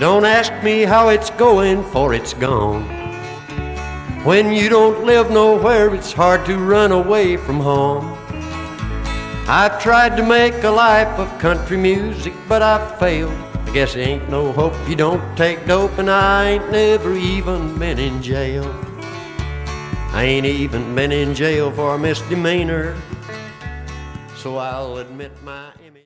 Don't ask me how it's going, for it's gone. When you don't live nowhere, it's hard to run away from home. I've tried to make a life of country music, but I've failed. I guess ain't no hope you don't take dope, and I ain't never even been in jail. I ain't even been in jail for a misdemeanor, so I'll admit my image.